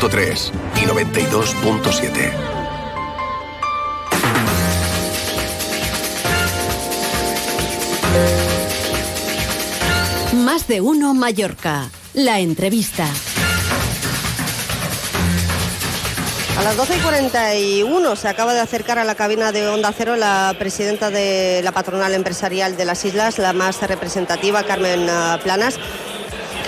101.3 y 92.7. Más de uno Mallorca. La entrevista. A las 12 y 41 se acaba de acercar a la cabina de Onda Cero la presidenta de la patronal empresarial de las islas, la más representativa, Carmen ah, Planas.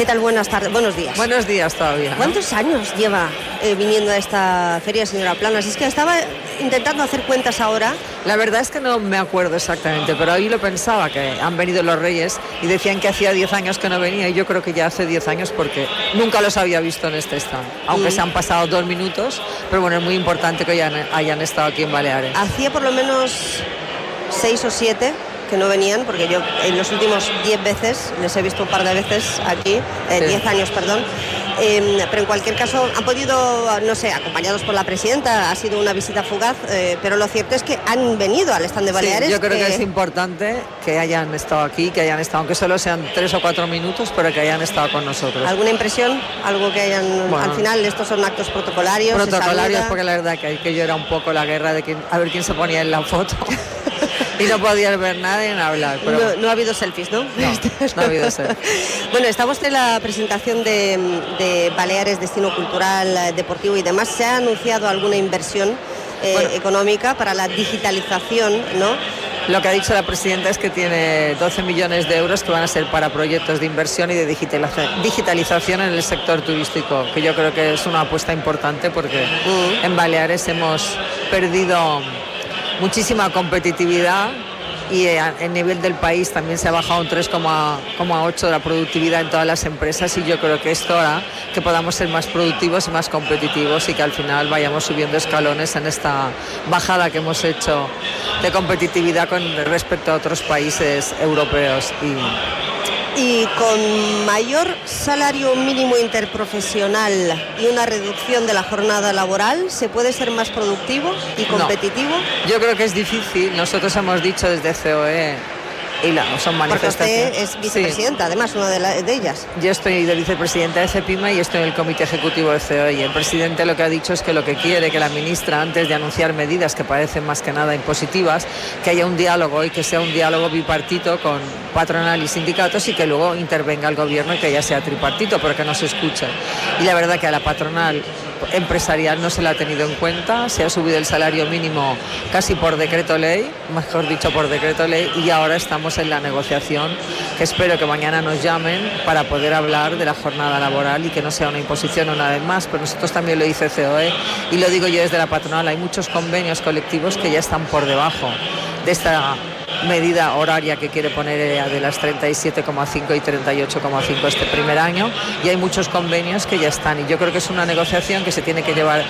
¿Qué tal? Buenas tardes, buenos días. Buenos días todavía. ¿Cuántos años lleva eh, viniendo a esta feria, señora Planas? Es que estaba intentando hacer cuentas ahora. La verdad es que no me acuerdo exactamente, pero hoy lo pensaba, que han venido los reyes y decían que hacía 10 años que no venía y yo creo que ya hace 10 años porque nunca los había visto en este stand, aunque Mm. se han pasado dos minutos, pero bueno, es muy importante que hayan, hayan estado aquí en Baleares. Hacía por lo menos seis o siete que no venían, porque yo en los últimos 10 veces, les he visto un par de veces aquí, eh, Sí. 10 años, perdón. Eh, pero en cualquier caso han podido, no sé, acompañados por la presidenta, ha sido una visita fugaz, eh, pero lo cierto es que han venido al stand de Sí, Baleares. yo creo que eh, es importante que hayan estado aquí, que hayan estado, aunque solo sean tres o cuatro minutos, pero que hayan estado con nosotros. ¿Alguna impresión? Algo que hayan... Bueno. al final estos son actos protocolarios. protocolarios porque la verdad que hay que yo era un poco la guerra de quién- a ver quién se ponía en la foto y no podías ver nada ni hablar pero No, no ha habido selfies, ¿no? No, no ha habido selfies. bueno, estamos en la presentación de, de Baleares, destino cultural, eh, deportivo y demás. ¿Se ha anunciado alguna inversión eh, Bueno. económica para la digitalización, no? lo que ha dicho la presidenta es que tiene 12 millones de euros que van a ser para proyectos de inversión y de digitaliza- digitalización en el sector turístico que yo creo que es una apuesta importante porque Mm. en Baleares hemos perdido muchísima competitividad y eh, el nivel del país también se ha bajado un 3,8 de la productividad en todas las empresas y yo creo que esto hará que podamos ser más productivos y más competitivos y que al final vayamos subiendo escalones en esta bajada que hemos hecho de competitividad con respecto a otros países europeos y Y con mayor salario mínimo interprofesional y una reducción de la jornada laboral, ¿se puede ser más productivo y No. competitivo? yo creo que es difícil nosotros hemos dicho desde COE y la, son Porque manifestaciones usted es Sí. vicepresidenta, además, una de, la- de ellas. Yo estoy de vicepresidenta de CEPIMA y estoy en el comité ejecutivo de COE y el presidente lo que ha dicho es que lo que quiere que la ministra antes de anunciar medidas que parecen más que nada impositivas, que haya un diálogo y que sea un diálogo bipartito con patronal y sindicatos y que luego intervenga el gobierno y que ya sea tripartito pero que no se escuche. Y la verdad que a la patronal empresarial no se la ha tenido en cuenta, se ha subido el salario mínimo casi por decreto ley, mejor dicho por decreto ley, y ahora estamos en la negociación que espero que mañana nos llamen para poder hablar de la jornada laboral y que no sea una imposición una vez más, pero nosotros también lo dice COE y lo digo yo desde la patronal, hay muchos convenios colectivos que ya están por debajo de esta medida horaria que quiere poner EA de las 37,5 y 38,5 este primer año y hay muchos convenios que ya están y yo creo que es una negociación que se tiene que llevar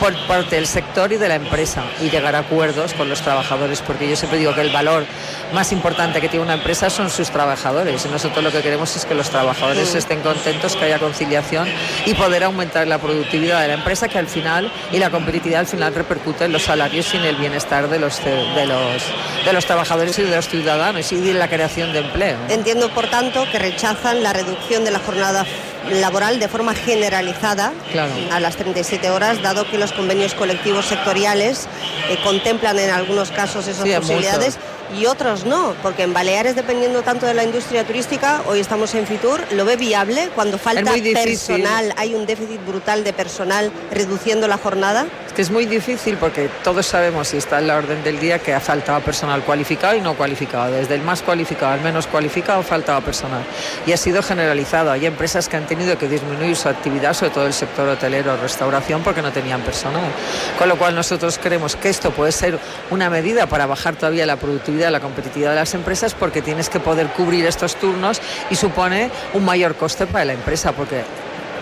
por parte del sector y de la empresa y llegar a acuerdos con los trabajadores porque yo siempre digo que el valor más importante que tiene una empresa son sus trabajadores y nosotros lo que queremos es que los trabajadores estén contentos, que haya conciliación y poder aumentar la productividad de la empresa que al final y la competitividad al final repercute en los salarios y en el bienestar de los, de los, de los trabajadores y de los ciudadanos y de la creación de empleo. Entiendo, por tanto, que rechazan la reducción de la jornada laboral de forma generalizada Claro. a las 37 horas, dado que los convenios colectivos sectoriales eh, contemplan en algunos casos esas Sí, posibilidades y otros no, porque en Baleares, dependiendo tanto de la industria turística, hoy estamos en Fitur, lo ve viable cuando falta personal, hay un déficit brutal de personal reduciendo la jornada. Que es muy difícil porque todos sabemos y está en la orden del día que ha faltado personal cualificado y no cualificado. Desde el más cualificado al menos cualificado faltaba personal. Y ha sido generalizado. Hay empresas que han tenido que disminuir su actividad, sobre todo el sector hotelero, restauración, porque no tenían personal. Con lo cual nosotros creemos que esto puede ser una medida para bajar todavía la productividad, la competitividad de las empresas, porque tienes que poder cubrir estos turnos y supone un mayor coste para la empresa, porque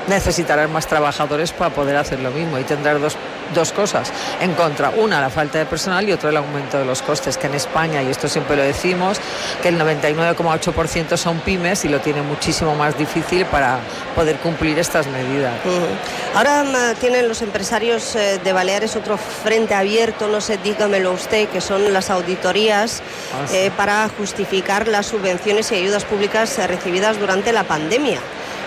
necesitarán más trabajadores para poder hacer lo mismo y tendrán dos, dos cosas en contra. Una, la falta de personal y otra, el aumento de los costes, que en España, y esto siempre lo decimos, que el 99,8% son pymes y lo tienen muchísimo más difícil para poder cumplir estas medidas. Ahora tienen los empresarios eh, de Baleares otro frente abierto, no sé, dígamelo usted, que son las auditorías Ah, sí. eh, para justificar las subvenciones y ayudas públicas eh, recibidas durante la pandemia.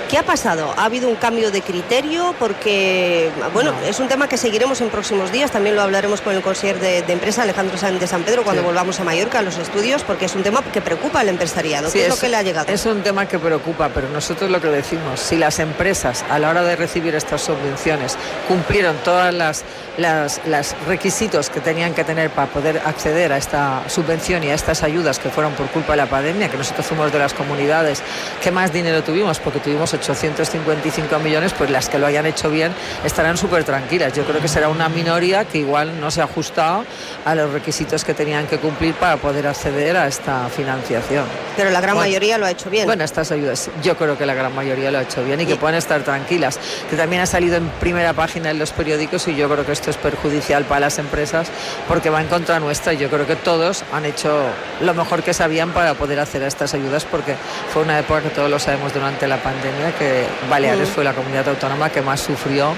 ¿Qué ha pasado? ¿Ha habido un cambio de criterio? Porque, bueno, es un tema que seguiremos en próximos días. También lo hablaremos con el consejero de, empresa, Alejandro Sánchez de San Pedro, cuando volvamos a Mallorca a los estudios, porque es un tema que preocupa al empresariado. ¿Qué es, lo que le ha llegado? Es un tema que preocupa, pero nosotros lo que decimos, si las empresas a la hora de recibir estas subvenciones cumplieron todas las los requisitos que tenían que tener para poder acceder a esta subvención y a estas ayudas que fueron por culpa de la pandemia, que nosotros fuimos de las comunidades que más dinero tuvimos, porque tuvimos 855 millones, pues las que lo hayan hecho bien estarán súper tranquilas. Yo creo que será una minoría que igual no se ha ajustado a los requisitos que tenían que cumplir para poder acceder a esta financiación. Pero la gran mayoría lo ha hecho bien. Bueno, estas ayudas, yo creo que la gran mayoría lo ha hecho bien y, y que pueden estar tranquilas. Que también ha salido en primera página en los periódicos y yo creo que esto es perjudicial para las empresas porque va en contra nuestra y yo creo que todos han hecho lo mejor que sabían para poder hacer estas ayudas porque fue una época que todos lo sabemos durante la pandemia que Baleares mm. fue la comunidad autónoma que más sufrió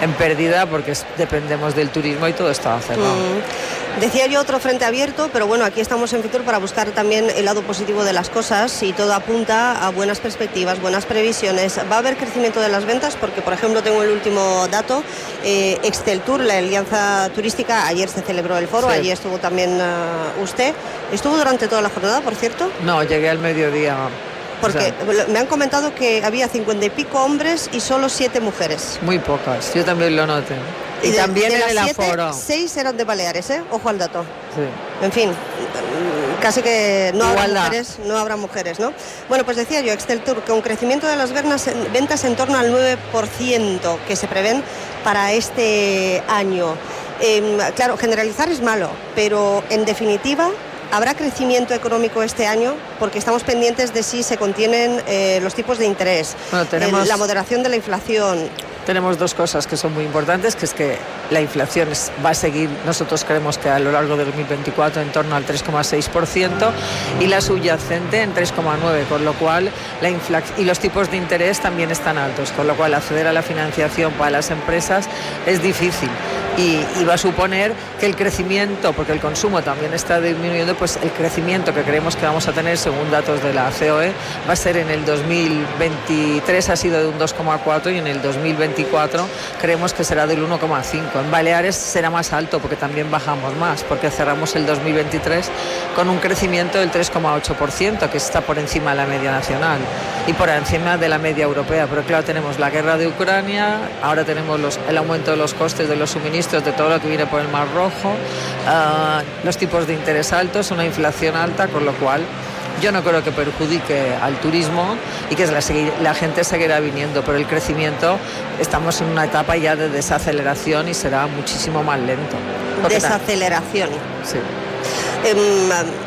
en pérdida porque dependemos del turismo y todo estaba cerrado. Mm. Decía yo otro frente abierto, pero bueno, aquí estamos en Fitur para buscar también el lado positivo de las cosas y todo apunta a buenas perspectivas, buenas previsiones. Va a haber crecimiento de las ventas porque, por ejemplo, tengo el último dato, eh, Tour, la alianza turística, ayer se celebró el foro, allí estuvo también uh, usted. ¿Estuvo durante toda la jornada, por cierto? No, llegué al mediodía. Porque me han comentado que había cincuenta y pico hombres y solo siete mujeres. Muy pocas, yo también lo noté. Y, también en el aforo. Seis eran de Baleares, ¿eh? Ojo al dato. Sí. En fin, casi que no habrá mujeres, no habrá mujeres, ¿no? Bueno, pues decía yo, Excel Tour, con crecimiento de las ventas en torno al 9% que se prevén para este año. Em, claro, generalizar es malo, pero en definitiva ¿Habrá crecimiento económico este año? Porque estamos pendientes de si se contienen eh, los tipos de interés, la moderación de la inflación, tenemos dos cosas que son muy importantes, que es que la inflación va a seguir, nosotros creemos que a lo largo de 2024 en torno al 3,6% y la subyacente en 3,9%, con lo cual la inflación y los tipos de interés también están altos, con lo cual acceder a la financiación para las empresas es difícil y, va a suponer que el crecimiento, porque el consumo también está disminuyendo, pues el crecimiento que creemos que vamos a tener según datos de la COE va a ser en el 2023 ha sido de un 2,4 y en el 2024 creemos que será del 1,5. En Baleares será más alto porque también bajamos más, porque cerramos el 2023 con un crecimiento del 3,8%, que está por encima de la media nacional y por encima de la media europea. Pero claro, tenemos la guerra de Ucrania, ahora tenemos el aumento de los costes de los suministros de todo lo que viene por el Mar Rojo, ah, los tipos de interés altos, una inflación alta, con lo cual yo no creo que perjudique al turismo y que la, gente seguirá viniendo, pero el crecimiento estamos en una etapa ya de desaceleración y será muchísimo más lento. Desaceleración. Sí. Em,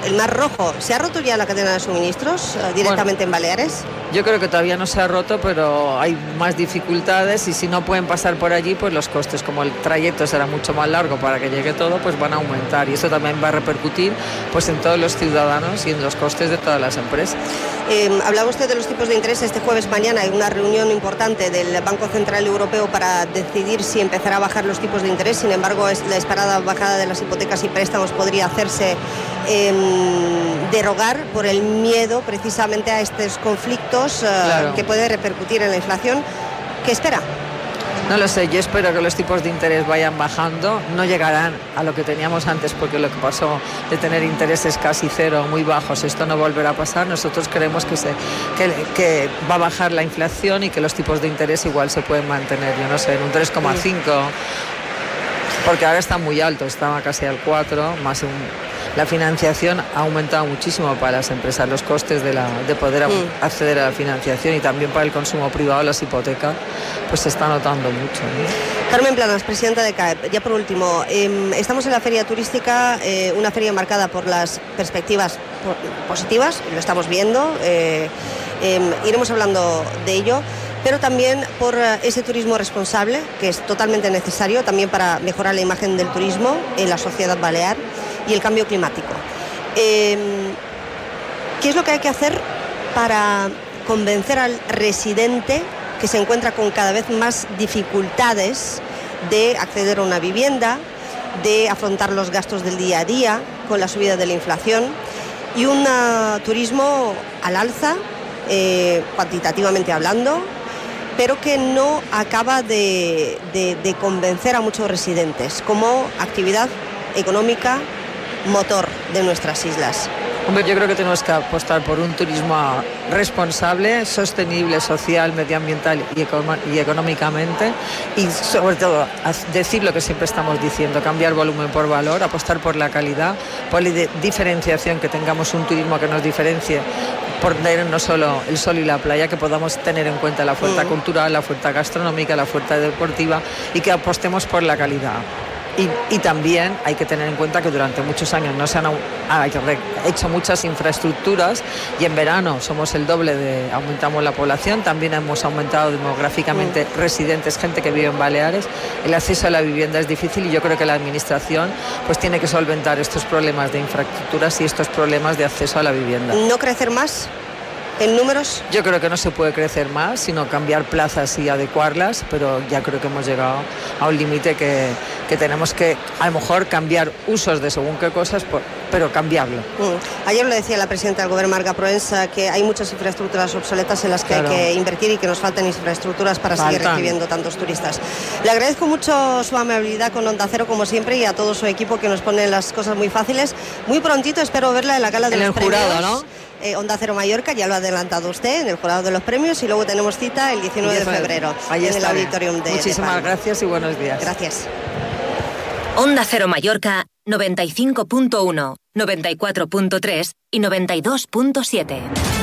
el Mar Rojo, ¿se ha roto ya la cadena de suministros eh, directamente en Baleares? Yo creo que todavía no se ha roto, pero hay más dificultades y si no pueden pasar por allí, pues los costes, como el trayecto será mucho más largo para que llegue todo, pues van a aumentar y eso también va a repercutir pues en todos los ciudadanos y en los costes de todas las empresas. Eh, hablaba usted de los tipos de interés. Este jueves mañana hay una reunión importante del Banco Central Europeo para decidir si empezará a bajar los tipos de interés. Sin embargo, la esperada bajada de las hipotecas y préstamos podría hacerse em, derogar por el miedo precisamente a estos conflictos eh, que puede repercutir en la inflación. ¿Qué espera? No lo sé, yo espero que los tipos de interés vayan bajando, no llegarán a lo que teníamos antes porque lo que pasó de tener intereses casi cero, muy bajos, esto no volverá a pasar. Nosotros creemos que, se, que, va a bajar la inflación y que los tipos de interés igual se pueden mantener, yo no sé, en un 3,5, porque ahora está muy alto, estaba casi al 4, más un la financiación ha aumentado muchísimo para las empresas, los costes de, la, de poder mm. acceder a la financiación y también para el consumo privado, las hipotecas, pues se está notando mucho. Carmen Planas, presidenta de CAEP, ya por último, em, estamos en la feria turística, eh, una feria marcada por las perspectivas positivas, lo estamos viendo, eh, em, iremos hablando de ello pero también por eh, ese turismo responsable, que es totalmente necesario también para mejorar la imagen del turismo en la sociedad balear y el cambio climático. Em, ¿Qué es lo que hay que hacer para convencer al residente que se encuentra con cada vez más dificultades de acceder a una vivienda, de afrontar los gastos del día a día con la subida de la inflación y un turismo al alza, eh, cuantitativamente hablando, pero que no acaba de convencer a muchos residentes como actividad económica motor de nuestras islas. Hombre, yo creo que tenemos que apostar por un turismo responsable, sostenible, social, medioambiental y, y, económicamente y sobre todo decir lo que siempre estamos diciendo, cambiar volumen por valor, apostar por la calidad, por la diferenciación, que tengamos un turismo que nos diferencie por tener no solo el sol y la playa, que podamos tener en cuenta la oferta mm. cultural, la oferta gastronómica, la oferta deportiva y que apostemos por la calidad. Y, también hay que tener en cuenta que durante muchos años no se han hecho muchas infraestructuras y en verano somos el doble de aumentamos la población, también hemos aumentado demográficamente mm. residentes, gente que vive en Baleares. El acceso a la vivienda es difícil y yo creo que la administración pues tiene que solventar estos problemas de infraestructuras y estos problemas de acceso a la vivienda. ¿No crecer más? En números? Yo creo que no se puede crecer más, sino cambiar plazas y adecuarlas, pero ya creo que hemos llegado a un límite que, que, tenemos que a lo mejor cambiar usos de según qué cosas, pero cambiarlo. Mm. Ayer lo decía la presidenta del Gobierno, Marga Proenza, que hay muchas infraestructuras obsoletas en las que hay que invertir y que nos faltan infraestructuras para seguir recibiendo tantos turistas. Le agradezco mucho su amabilidad con Onda Cero, como siempre, y a todo su equipo que nos pone las cosas muy fáciles. Muy prontito espero verla en la gala de en los el jurado, ¿no? Eh, Onda Cero Mallorca, ya lo ha adelantado usted en el jurado de los premios y luego tenemos cita el 19 de febrero Ahí en el auditorium de Muchísimas gracias y buenos días. Gracias. Onda Cero Mallorca 95.1, 94.3 y 92.7.